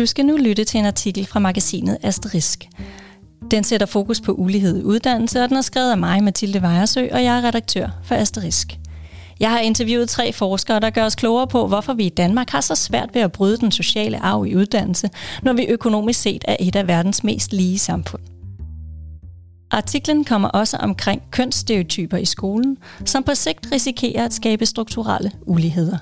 Du skal nu lytte til en artikel fra magasinet Asterisk. Den sætter fokus på ulighed i uddannelse, og den er skrevet af mig, Mathilde Vejersø, og jeg er redaktør for Asterisk. Jeg har interviewet tre forskere, der gør os klogere på, hvorfor vi i Danmark har så svært ved at bryde den sociale arv i uddannelse, når vi økonomisk set er et af verdens mest lige samfund. Artiklen kommer også omkring kønsstereotyper i skolen, som på sigt risikerer at skabe strukturelle uligheder.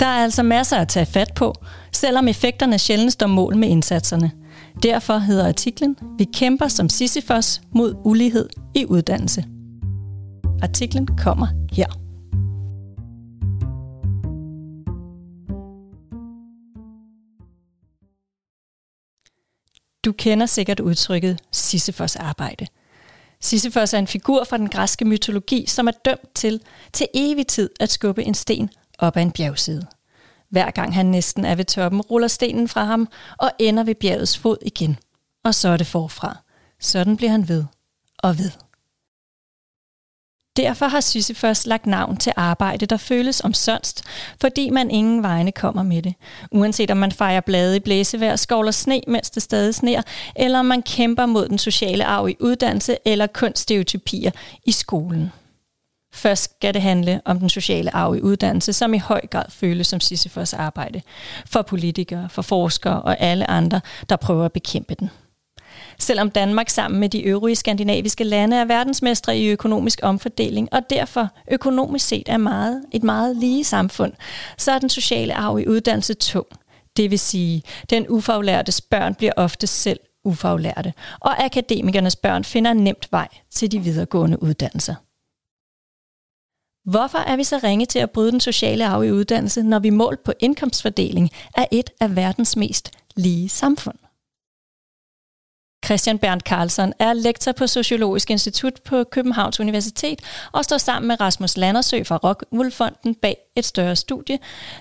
Der er altså masser at tage fat på, selvom effekterne sjældent står mål med indsatserne. Derfor hedder artiklen Vi kæmper som Sisyfos mod ulighed i uddannelse. Artiklen kommer her. Du kender sikkert udtrykket Sisyfos arbejde. Sisyfos er en figur fra den græske mytologi, som er dømt til til evig tid at skubbe en sten op ad en bjergside. Hver gang han næsten er ved toppen, ruller stenen fra ham og ender ved bjergets fod igen. Og så er det forfra. Sådan bliver han ved og ved. Derfor har Sisyfos lagt navn til arbejde, der føles omsonst, fordi man ingen vegne kommer med det. Uanset om man fejrer blade i blæsevejr, skovler sne, mens det stadig sner, eller om man kæmper mod den sociale arv i uddannelse eller kunststereotypier i skolen. Først skal det handle om den sociale arv i uddannelse, som i høj grad føles som Sisyfos arbejde for politikere, for forskere og alle andre, der prøver at bekæmpe den. Selvom Danmark sammen med de øvrige skandinaviske lande er verdensmestre i økonomisk omfordeling, og derfor økonomisk set er meget, et meget lige samfund, så er den sociale arv i uddannelse tung. Det vil sige, den ufaglærtes børn bliver ofte selv ufaglærte, og akademikernes børn finder nemt vej til de videregående uddannelser. Hvorfor er vi så ringe til at bryde den sociale arv i uddannelse, når vi målt på indkomstfordeling er et af verdens mest lige samfund? Christian Berndt Carlsen er lektor på Sociologisk Institut på Københavns Universitet og står sammen med Rasmus Landersø fra Rockwool bag et større studie,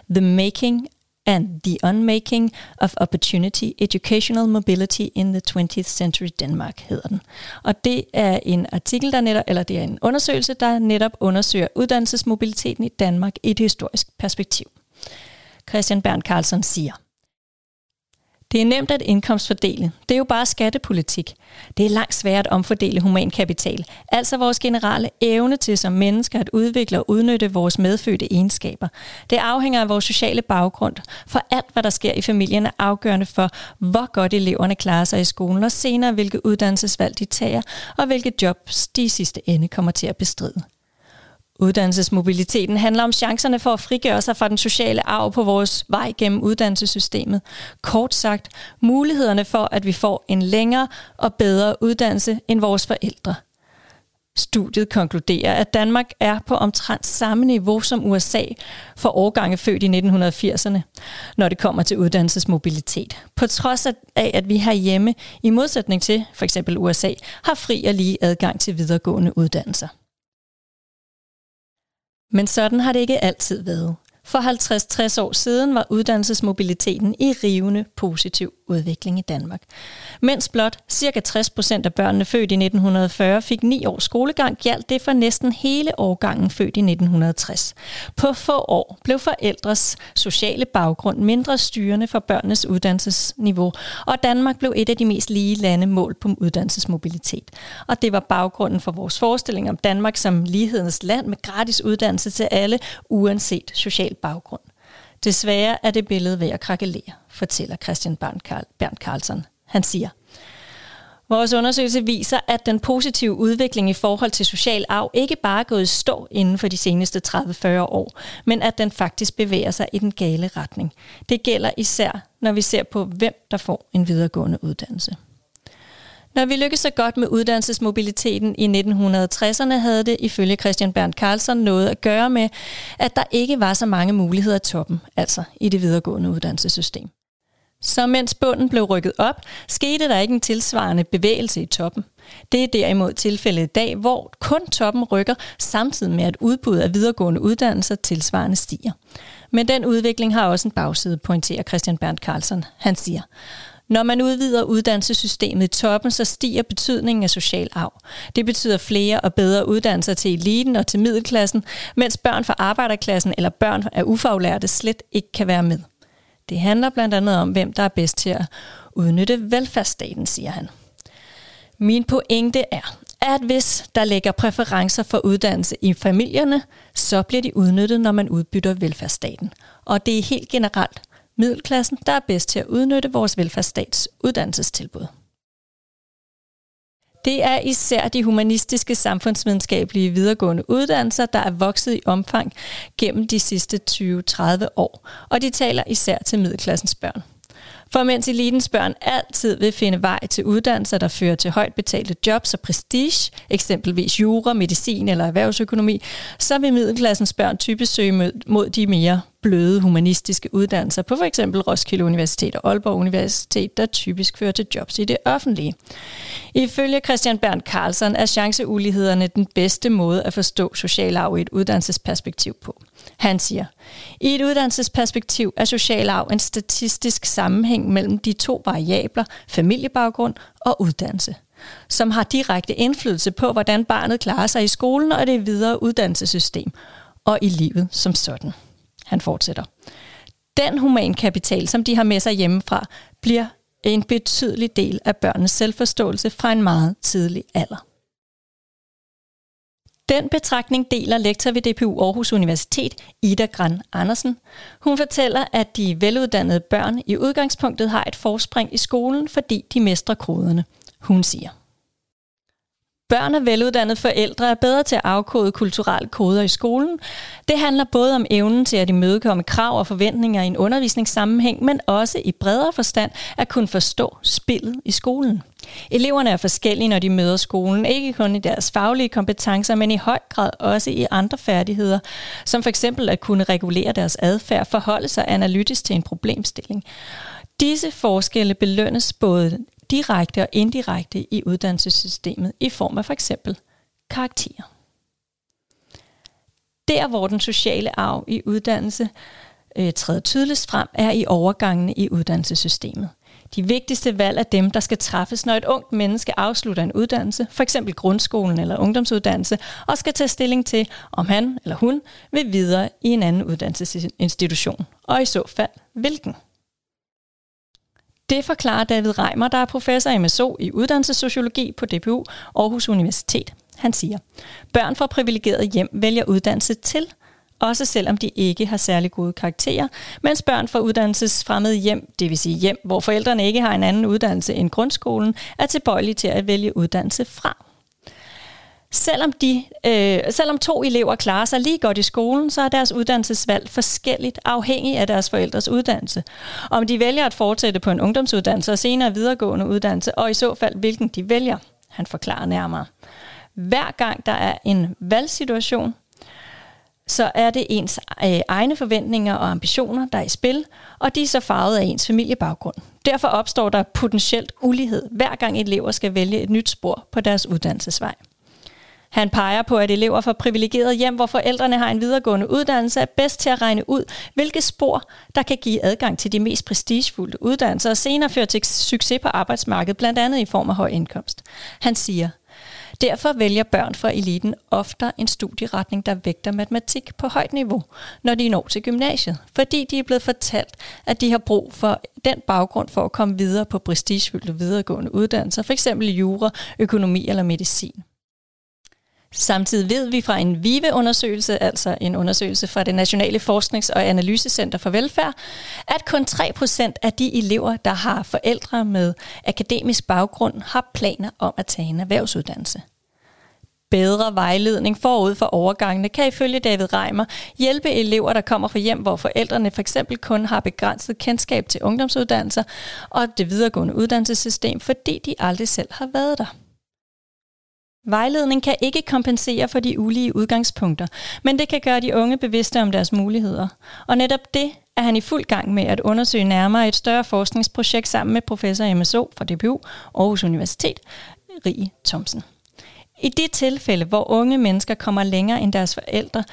The Making and the Unmaking of Opportunity, Educational Mobility in the 20th Century Denmark, hedder den. Og det er en artikel, der netop, eller det er en undersøgelse, der netop undersøger uddannelsesmobiliteten i Danmark i et historisk perspektiv. Christian Bernd Carlsen siger, det er nemt at indkomstfordele. Det er jo bare skattepolitik. Det er langt svært at omfordele humankapital, altså vores generelle evne til som mennesker at udvikle og udnytte vores medfødte egenskaber. Det afhænger af vores sociale baggrund, for alt hvad der sker i familien er afgørende for, hvor godt eleverne klarer sig i skolen, og senere hvilke uddannelsesvalg de tager, og hvilke jobs de i sidste ende kommer til at bestride. Uddannelsesmobiliteten handler om chancerne for at frigøre sig fra den sociale arv på vores vej gennem uddannelsessystemet. Kort sagt, mulighederne for, at vi får en længere og bedre uddannelse end vores forældre. Studiet konkluderer, at Danmark er på omtrent samme niveau som USA for årgange født i 1980'erne, når det kommer til uddannelsesmobilitet. På trods af, at vi herhjemme, i modsætning til for eksempel USA, har fri og lige adgang til videregående uddannelser. Men sådan har det ikke altid været. For 50-60 år siden var uddannelsesmobiliteten i rivende positiv udvikling i Danmark. Mens blot ca. 60 procent af børnene født i 1940 fik 9 års skolegang, galt det for næsten hele årgangen født i 1960. På få år blev forældres sociale baggrund mindre styrende for børnenes uddannelsesniveau, og Danmark blev et af de mest lige lande målt på uddannelsesmobilitet. Og det var baggrunden for vores forestilling om Danmark som lighedens land med gratis uddannelse til alle, uanset social baggrund. Desværre er det billede ved at krakelere, fortæller Christian Bernd Carlsen. Han siger, Vores undersøgelse viser, at den positive udvikling i forhold til social arv ikke bare er gået i stå inden for de seneste 30-40 år, men at den faktisk bevæger sig i den gale retning. Det gælder især, når vi ser på, hvem der får en videregående uddannelse. Når vi lykkedes så godt med uddannelsesmobiliteten i 1960'erne, havde det ifølge Christian Bernd Carlsen noget at gøre med, at der ikke var så mange muligheder i toppen, altså i det videregående uddannelsessystem. Så mens bunden blev rykket op, skete der ikke en tilsvarende bevægelse i toppen. Det er derimod tilfældet i dag, hvor kun toppen rykker, samtidig med at udbuddet af videregående uddannelser tilsvarende stiger. Men den udvikling har også en bagside, pointerer Christian Bernd Carlsen. Han siger, når man udvider uddannelsessystemet i toppen, så stiger betydningen af social arv. Det betyder flere og bedre uddannelser til eliten og til middelklassen, mens børn fra arbejderklassen eller børn af ufaglærte slet ikke kan være med. Det handler blandt andet om, hvem der er bedst til at udnytte velfærdsstaten, siger han. Min pointe er, at hvis der ligger præferencer for uddannelse i familierne, så bliver de udnyttet, når man udbytter velfærdsstaten. Og det er helt generelt middelklassen, der er bedst til at udnytte vores velfærdsstats uddannelsestilbud. Det er især de humanistiske samfundsvidenskabelige videregående uddannelser, der er vokset i omfang gennem de sidste 20-30 år, og de taler især til middelklassens børn. For mens elitens børn altid vil finde vej til uddannelser, der fører til højt betalte jobs og prestige, eksempelvis jura, medicin eller erhvervsøkonomi, så vil middelklassens børn typisk søge mod de mere bløde humanistiske uddannelser på f.eks. Roskilde Universitet og Aalborg Universitet, der typisk fører til jobs i det offentlige. Ifølge Christian Bernd Carlsen er chanceulighederne den bedste måde at forstå social arv i et uddannelsesperspektiv på. Han siger, i et uddannelsesperspektiv er social arv en statistisk sammenhæng mellem de to variabler, familiebaggrund og uddannelse som har direkte indflydelse på, hvordan barnet klarer sig i skolen og det videre uddannelsessystem, og i livet som sådan. Han fortsætter. Den humankapital, som de har med sig hjemmefra, bliver en betydelig del af børnenes selvforståelse fra en meget tidlig alder. Den betragtning deler lektor ved DPU Aarhus Universitet, Ida Gran Andersen. Hun fortæller, at de veluddannede børn i udgangspunktet har et forspring i skolen, fordi de mestrer koderne. Hun siger. Børn af veluddannede forældre er bedre til at afkode kulturelle koder i skolen. Det handler både om evnen til at imødekomme krav og forventninger i en undervisningssammenhæng, men også i bredere forstand at kunne forstå spillet i skolen. Eleverne er forskellige, når de møder skolen, ikke kun i deres faglige kompetencer, men i høj grad også i andre færdigheder, som for eksempel at kunne regulere deres adfærd, forholde sig analytisk til en problemstilling. Disse forskelle belønnes både direkte og indirekte i uddannelsessystemet i form af for eksempel karakterer. Der, hvor den sociale arv i uddannelse øh, træder tydeligst frem, er i overgangene i uddannelsessystemet. De vigtigste valg er dem, der skal træffes, når et ungt menneske afslutter en uddannelse, f.eks. grundskolen eller ungdomsuddannelse, og skal tage stilling til, om han eller hun vil videre i en anden uddannelsesinstitution, og i så fald hvilken. Det forklarer David Reimer, der er professor i MSO i uddannelsessociologi på DPU Aarhus Universitet. Han siger, børn fra privilegeret hjem vælger uddannelse til, også selvom de ikke har særlig gode karakterer, mens børn fra uddannelsesfremmede hjem, det vil sige hjem, hvor forældrene ikke har en anden uddannelse end grundskolen, er tilbøjelige til at vælge uddannelse fra. Selvom, de, øh, selvom to elever klarer sig lige godt i skolen, så er deres uddannelsesvalg forskelligt afhængig af deres forældres uddannelse. Om de vælger at fortsætte på en ungdomsuddannelse og senere videregående uddannelse, og i så fald hvilken de vælger, han forklarer nærmere. Hver gang der er en valgsituation, så er det ens øh, egne forventninger og ambitioner, der er i spil, og de er så farvet af ens familiebaggrund. Derfor opstår der potentielt ulighed, hver gang elever skal vælge et nyt spor på deres uddannelsesvej. Han peger på, at elever fra privilegeret hjem, hvor forældrene har en videregående uddannelse, er bedst til at regne ud, hvilke spor, der kan give adgang til de mest prestigefulde uddannelser og senere føre til succes på arbejdsmarkedet, blandt andet i form af høj indkomst. Han siger, Derfor vælger børn fra eliten ofte en studieretning, der vægter matematik på højt niveau, når de når til gymnasiet, fordi de er blevet fortalt, at de har brug for den baggrund for at komme videre på prestigefyldte videregående uddannelser, f.eks. jura, økonomi eller medicin. Samtidig ved vi fra en VIVE-undersøgelse, altså en undersøgelse fra det Nationale Forsknings- og Analysecenter for Velfærd, at kun 3% af de elever, der har forældre med akademisk baggrund, har planer om at tage en erhvervsuddannelse. Bedre vejledning forud for overgangene kan ifølge David Reimer hjælpe elever, der kommer fra hjem, hvor forældrene for eksempel kun har begrænset kendskab til ungdomsuddannelser og det videregående uddannelsessystem, fordi de aldrig selv har været der. Vejledning kan ikke kompensere for de ulige udgangspunkter, men det kan gøre de unge bevidste om deres muligheder. Og netop det er han i fuld gang med at undersøge nærmere et større forskningsprojekt sammen med professor MSO fra DPU Aarhus Universitet, Rie Thomsen. I de tilfælde, hvor unge mennesker kommer længere end deres forældre,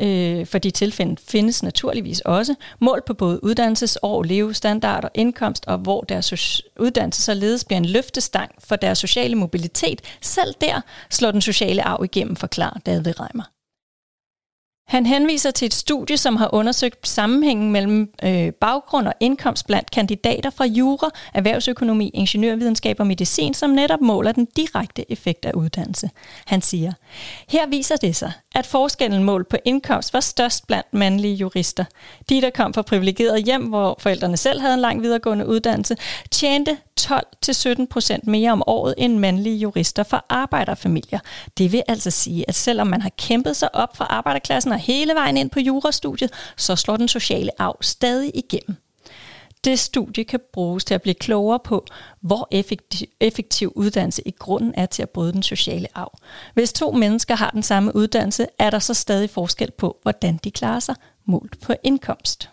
øh, for de tilfælde findes naturligvis også, mål på både uddannelsesår, levestandard og indkomst, og hvor deres uddannelse således bliver en løftestang for deres sociale mobilitet. Selv der slår den sociale arv igennem, forklarer David Reimer. Han henviser til et studie, som har undersøgt sammenhængen mellem øh, baggrund og indkomst blandt kandidater fra jura, erhvervsøkonomi, ingeniørvidenskab og medicin, som netop måler den direkte effekt af uddannelse. Han siger, her viser det sig, at forskellen mål på indkomst var størst blandt mandlige jurister. De, der kom fra privilegerede hjem, hvor forældrene selv havde en lang videregående uddannelse, tjente 12-17 procent mere om året end mandlige jurister fra arbejderfamilier. Det vil altså sige, at selvom man har kæmpet sig op fra arbejderklassen og hele vejen ind på jurastudiet, så slår den sociale arv stadig igennem. Det studie kan bruges til at blive klogere på, hvor effektiv, effektiv uddannelse i grunden er til at bryde den sociale arv. Hvis to mennesker har den samme uddannelse, er der så stadig forskel på, hvordan de klarer sig målt på indkomst.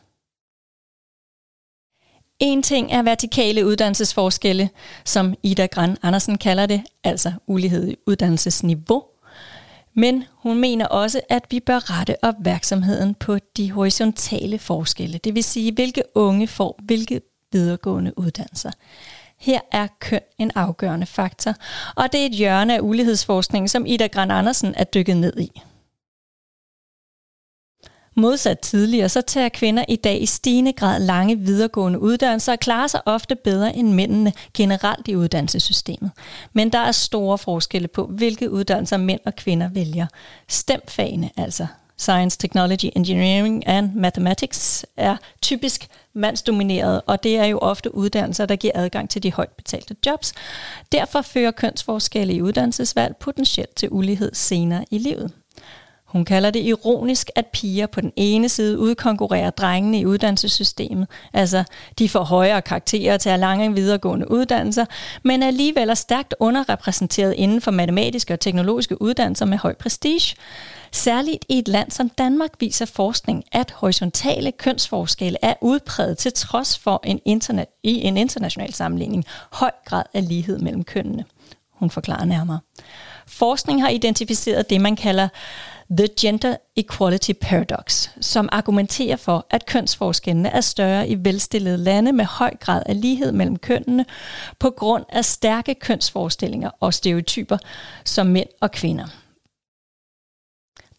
En ting er vertikale uddannelsesforskelle, som Ida Gran Andersen kalder det, altså ulighed i uddannelsesniveau. Men hun mener også, at vi bør rette opmærksomheden på de horisontale forskelle, det vil sige, hvilke unge får hvilke videregående uddannelser. Her er køn en afgørende faktor, og det er et hjørne af ulighedsforskningen, som Ida Gran Andersen er dykket ned i. Modsat tidligere, så tager kvinder i dag i stigende grad lange videregående uddannelser og klarer sig ofte bedre end mændene generelt i uddannelsessystemet. Men der er store forskelle på, hvilke uddannelser mænd og kvinder vælger. Stemfagene, altså Science, Technology, Engineering and Mathematics, er typisk mandsdomineret, og det er jo ofte uddannelser, der giver adgang til de højt betalte jobs. Derfor fører kønsforskelle i uddannelsesvalg potentielt til ulighed senere i livet. Hun kalder det ironisk, at piger på den ene side udkonkurrerer drengene i uddannelsessystemet. Altså, de får højere karakterer til at lange videregående uddannelser, men alligevel er stærkt underrepræsenteret inden for matematiske og teknologiske uddannelser med høj prestige. Særligt i et land som Danmark viser forskning, at horisontale kønsforskelle er udpræget til trods for en interna- i en international sammenligning høj grad af lighed mellem kønnene. Hun forklarer nærmere. Forskning har identificeret det, man kalder The Gender Equality Paradox, som argumenterer for, at kønsforskellene er større i velstillede lande med høj grad af lighed mellem kønnene på grund af stærke kønsforestillinger og stereotyper som mænd og kvinder.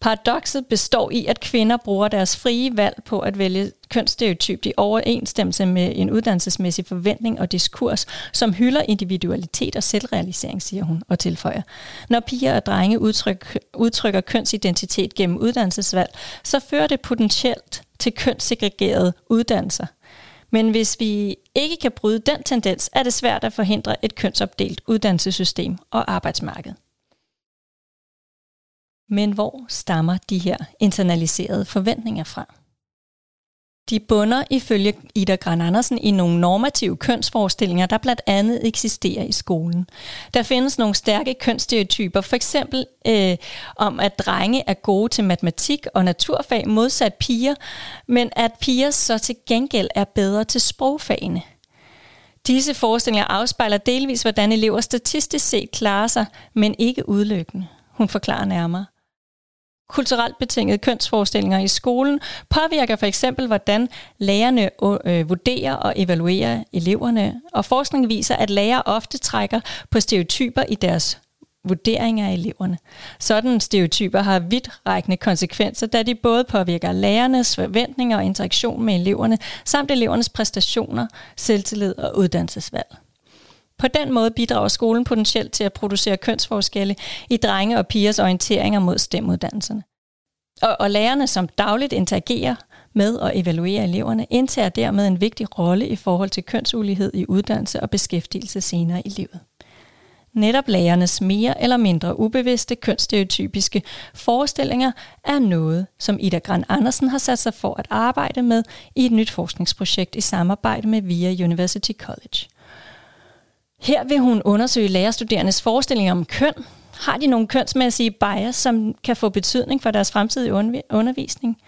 Paradokset består i, at kvinder bruger deres frie valg på at vælge kønsstereotypt i overensstemmelse med en uddannelsesmæssig forventning og diskurs, som hylder individualitet og selvrealisering, siger hun og tilføjer. Når piger og drenge udtryk, udtrykker kønsidentitet gennem uddannelsesvalg, så fører det potentielt til kønssegregerede uddannelser. Men hvis vi ikke kan bryde den tendens, er det svært at forhindre et kønsopdelt uddannelsessystem og arbejdsmarked. Men hvor stammer de her internaliserede forventninger fra? De bunder ifølge Ida Gran Andersen i nogle normative kønsforestillinger, der blandt andet eksisterer i skolen. Der findes nogle stærke kønsstereotyper, for eksempel øh, om, at drenge er gode til matematik og naturfag modsat piger, men at piger så til gengæld er bedre til sprogfagene. Disse forestillinger afspejler delvis, hvordan elever statistisk set klarer sig, men ikke udelukkende. Hun forklarer nærmere. Kulturelt betingede kønsforestillinger i skolen påvirker for eksempel, hvordan lærerne vurderer og evaluerer eleverne, og forskning viser, at lærere ofte trækker på stereotyper i deres vurderinger af eleverne. Sådan stereotyper har vidtrækkende konsekvenser, da de både påvirker lærernes forventninger og interaktion med eleverne, samt elevernes præstationer, selvtillid og uddannelsesvalg. På den måde bidrager skolen potentielt til at producere kønsforskelle i drenge og pigers orienteringer mod stemuddannelserne. Og, og lærerne, som dagligt interagerer med og evaluerer eleverne, indtager dermed en vigtig rolle i forhold til kønsulighed i uddannelse og beskæftigelse senere i livet. Netop lærernes mere eller mindre ubevidste kønsstereotypiske forestillinger er noget, som Ida Gran Andersen har sat sig for at arbejde med i et nyt forskningsprojekt i samarbejde med VIA University College. Her vil hun undersøge lærerstuderendes forestillinger om køn. Har de nogle kønsmæssige bias, som kan få betydning for deres fremtidige undervisning?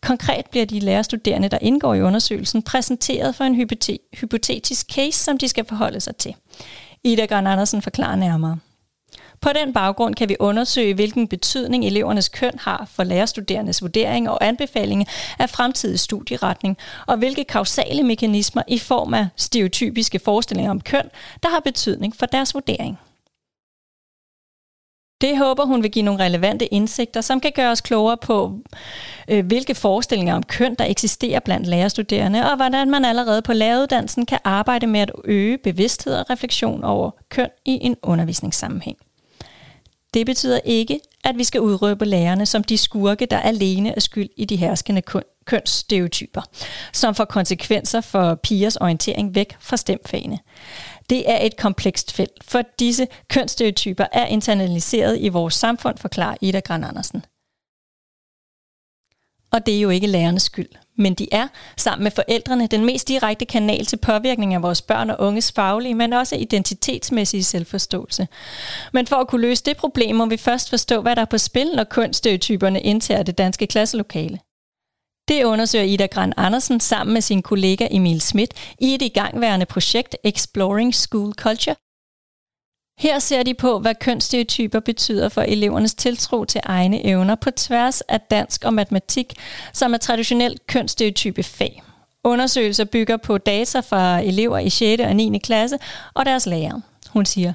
Konkret bliver de lærerstuderende, der indgår i undersøgelsen, præsenteret for en hypotetisk case, som de skal forholde sig til. Ida Gran Andersen forklarer nærmere. På den baggrund kan vi undersøge, hvilken betydning elevernes køn har for lærerstuderendes vurdering og anbefaling af fremtidig studieretning, og hvilke kausale mekanismer i form af stereotypiske forestillinger om køn, der har betydning for deres vurdering. Det håber hun vil give nogle relevante indsigter, som kan gøre os klogere på, øh, hvilke forestillinger om køn, der eksisterer blandt lærerstuderende, og hvordan man allerede på læreruddannelsen kan arbejde med at øge bevidsthed og refleksion over køn i en undervisningssammenhæng. Det betyder ikke, at vi skal udrøbe lærerne som de skurke, der alene er skyld i de herskende kønsstereotyper, som får konsekvenser for pigers orientering væk fra stemfagene. Det er et komplekst felt, for disse kønsstereotyper er internaliseret i vores samfund, forklarer Ida Gran Andersen. Og det er jo ikke lærernes skyld, men de er, sammen med forældrene, den mest direkte kanal til påvirkning af vores børn og unges faglige, men også identitetsmæssige selvforståelse. Men for at kunne løse det problem, må vi først forstå, hvad der er på spil, når kunststereotyperne indtager det danske klasselokale. Det undersøger Ida Gran Andersen sammen med sin kollega Emil Schmidt i et igangværende projekt Exploring School Culture. Her ser de på, hvad kønsstereotyper betyder for elevernes tiltro til egne evner på tværs af dansk og matematik, som er traditionelt kønsstereotype fag. Undersøgelser bygger på data fra elever i 6. og 9. klasse og deres lærere. Hun siger,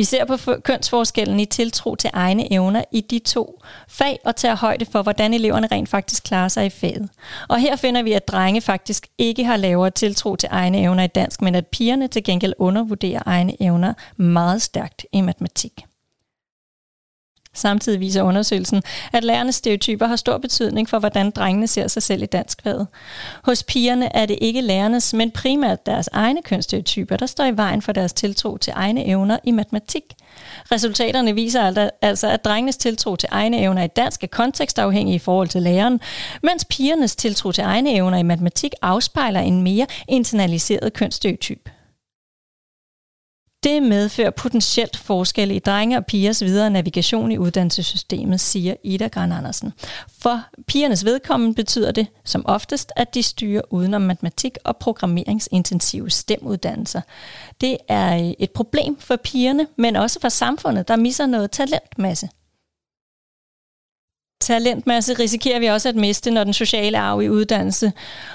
vi ser på kønsforskellen i tiltro til egne evner i de to fag og tager højde for, hvordan eleverne rent faktisk klarer sig i faget. Og her finder vi, at drenge faktisk ikke har lavere tiltro til egne evner i dansk, men at pigerne til gengæld undervurderer egne evner meget stærkt i matematik. Samtidig viser undersøgelsen, at lærernes stereotyper har stor betydning for, hvordan drengene ser sig selv i danskfaget. Hos pigerne er det ikke lærernes, men primært deres egne kønsstereotyper, der står i vejen for deres tiltro til egne evner i matematik. Resultaterne viser altså, altså at drengenes tiltro til egne evner i dansk er kontekstafhængig i forhold til læreren, mens pigernes tiltro til egne evner i matematik afspejler en mere internaliseret kønsstereotyp. Det medfører potentielt forskelle i drenge og pigers videre navigation i uddannelsessystemet, siger Ida Gran Andersen. For pigernes vedkommende betyder det som oftest, at de styrer udenom matematik og programmeringsintensive stemuddannelser. Det er et problem for pigerne, men også for samfundet, der misser noget talentmasse talentmasse risikerer vi også at miste, når den sociale arv i uddannelse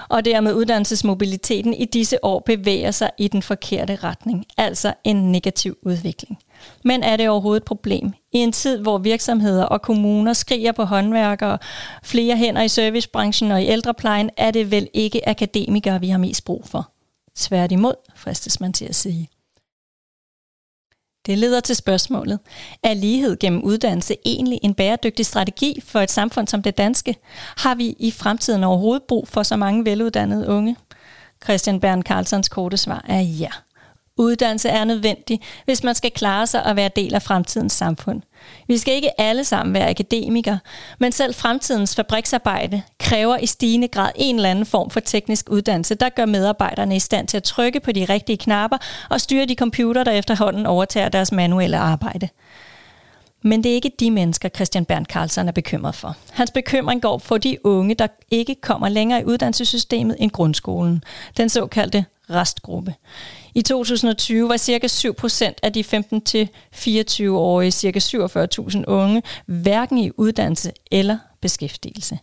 og dermed uddannelsesmobiliteten i disse år bevæger sig i den forkerte retning, altså en negativ udvikling. Men er det overhovedet et problem? I en tid, hvor virksomheder og kommuner skriger på håndværkere, flere hænder i servicebranchen og i ældreplejen, er det vel ikke akademikere, vi har mest brug for. Tværtimod, fristes man til at sige. Det leder til spørgsmålet, er lighed gennem uddannelse egentlig en bæredygtig strategi for et samfund som det danske? Har vi i fremtiden overhovedet brug for så mange veluddannede unge? Christian Bern Carlsons korte svar er ja. Uddannelse er nødvendig, hvis man skal klare sig og være del af fremtidens samfund. Vi skal ikke alle sammen være akademikere, men selv fremtidens fabriksarbejde kræver i stigende grad en eller anden form for teknisk uddannelse, der gør medarbejderne i stand til at trykke på de rigtige knapper og styre de computer, der efterhånden overtager deres manuelle arbejde. Men det er ikke de mennesker, Christian Bernd Carlsen er bekymret for. Hans bekymring går for de unge, der ikke kommer længere i uddannelsessystemet end grundskolen, den såkaldte restgruppe. I 2020 var ca. 7% af de 15-24-årige, ca. 47.000 unge, hverken i uddannelse eller beskæftigelse.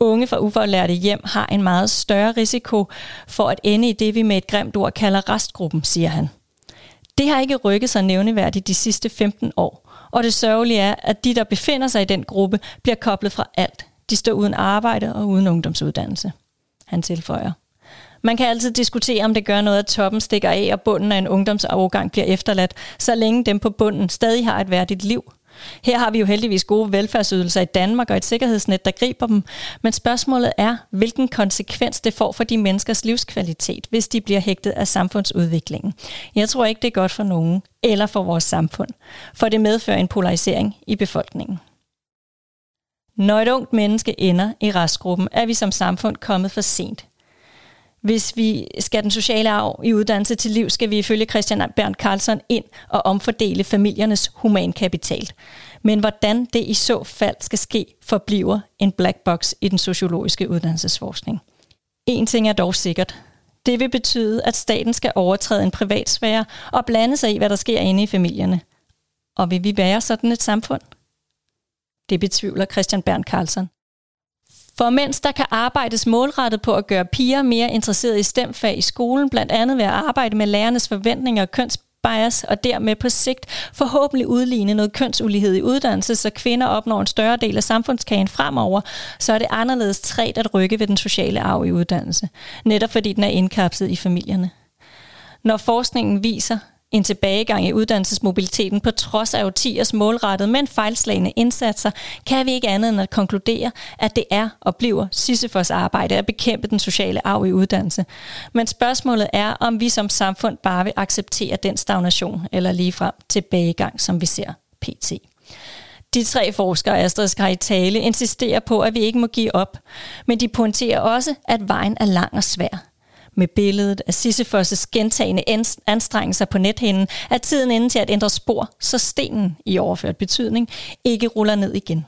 Unge fra ufaglærte hjem har en meget større risiko for at ende i det, vi med et grimt ord kalder restgruppen, siger han. Det har ikke rykket sig nævneværdigt de sidste 15 år, og det sørgelige er, at de, der befinder sig i den gruppe, bliver koblet fra alt. De står uden arbejde og uden ungdomsuddannelse. Han tilføjer. Man kan altid diskutere, om det gør noget, at toppen stikker af, og bunden af en ungdomsovergang bliver efterladt, så længe dem på bunden stadig har et værdigt liv. Her har vi jo heldigvis gode velfærdsydelser i Danmark og et sikkerhedsnet, der griber dem. Men spørgsmålet er, hvilken konsekvens det får for de menneskers livskvalitet, hvis de bliver hægtet af samfundsudviklingen. Jeg tror ikke, det er godt for nogen eller for vores samfund, for det medfører en polarisering i befolkningen. Når et ungt menneske ender i restgruppen, er vi som samfund kommet for sent. Hvis vi skal den sociale arv i uddannelse til liv, skal vi ifølge Christian Bernd Carlsen ind og omfordele familiernes humankapital. Men hvordan det i så fald skal ske, forbliver en black box i den sociologiske uddannelsesforskning. En ting er dog sikkert. Det vil betyde, at staten skal overtræde en privatsfære og blande sig i, hvad der sker inde i familierne. Og vil vi være sådan et samfund? Det betvivler Christian Bernd Carlsen. For mens der kan arbejdes målrettet på at gøre piger mere interesserede i stemfag i skolen, blandt andet ved at arbejde med lærernes forventninger og køns bias, og dermed på sigt forhåbentlig udligne noget kønsulighed i uddannelse, så kvinder opnår en større del af samfundskagen fremover, så er det anderledes træt at rykke ved den sociale arv i uddannelse. Netop fordi den er indkapslet i familierne. Når forskningen viser, en tilbagegang i uddannelsesmobiliteten på trods af årtiers målrettede, men fejlslagende indsatser, kan vi ikke andet end at konkludere, at det er og bliver Sisyfos arbejde at bekæmpe den sociale arv i uddannelse. Men spørgsmålet er, om vi som samfund bare vil acceptere den stagnation eller ligefrem tilbagegang, som vi ser pt. De tre forskere, Astrid skal i tale, insisterer på, at vi ikke må give op, men de pointerer også, at vejen er lang og svær med billedet af Sisyfos' gentagende anstrengelser på nethinden, er tiden inde til at ændre spor, så stenen i overført betydning ikke ruller ned igen.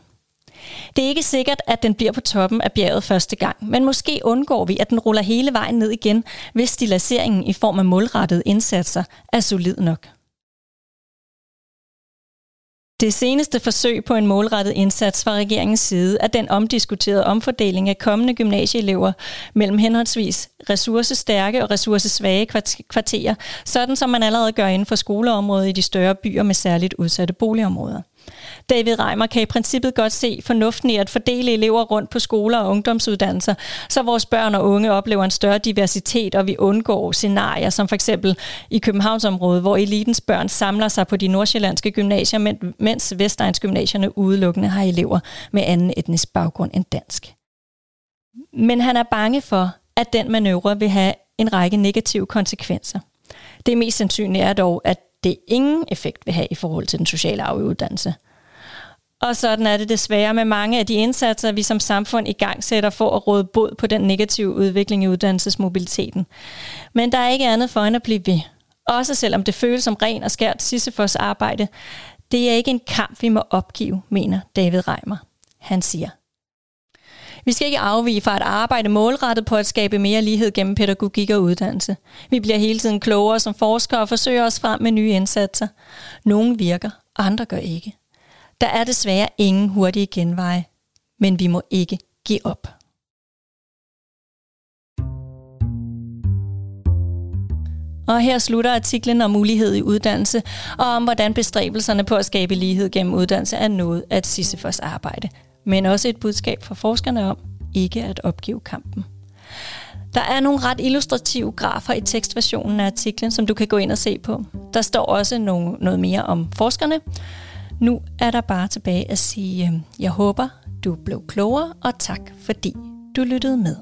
Det er ikke sikkert, at den bliver på toppen af bjerget første gang, men måske undgår vi, at den ruller hele vejen ned igen, hvis stilaseringen i form af målrettede indsatser er solid nok. Det seneste forsøg på en målrettet indsats fra regeringens side er den omdiskuterede omfordeling af kommende gymnasieelever mellem henholdsvis ressourcestærke og ressourcesvage kvarterer, sådan som man allerede gør inden for skoleområdet i de større byer med særligt udsatte boligområder. David Reimer kan i princippet godt se fornuften i at fordele elever rundt på skoler og ungdomsuddannelser, så vores børn og unge oplever en større diversitet, og vi undgår scenarier, som for eksempel i Københavnsområdet, hvor elitens børn samler sig på de nordsjællandske gymnasier, mens Vestegnsgymnasierne udelukkende har elever med anden etnisk baggrund end dansk. Men han er bange for, at den manøvre vil have en række negative konsekvenser. Det mest sandsynlige er dog, at det ingen effekt vil have i forhold til den sociale arv i uddannelse. Og sådan er det desværre med mange af de indsatser, vi som samfund i gang sætter for at råde bod på den negative udvikling i uddannelsesmobiliteten. Men der er ikke andet for end at blive ved. Også selvom det føles som ren og skært Sisyfos arbejde. Det er ikke en kamp, vi må opgive, mener David Reimer. Han siger, vi skal ikke afvige fra at arbejde målrettet på at skabe mere lighed gennem pædagogik og uddannelse. Vi bliver hele tiden klogere som forskere og forsøger os frem med nye indsatser. Nogle virker, andre gør ikke. Der er desværre ingen hurtige genveje, men vi må ikke give op. Og her slutter artiklen om mulighed i uddannelse, og om hvordan bestræbelserne på at skabe lighed gennem uddannelse er noget af Sisyfos arbejde men også et budskab fra forskerne om ikke at opgive kampen. Der er nogle ret illustrative grafer i tekstversionen af artiklen, som du kan gå ind og se på. Der står også noget, noget mere om forskerne. Nu er der bare tilbage at sige, jeg håber, du blev klogere, og tak fordi du lyttede med.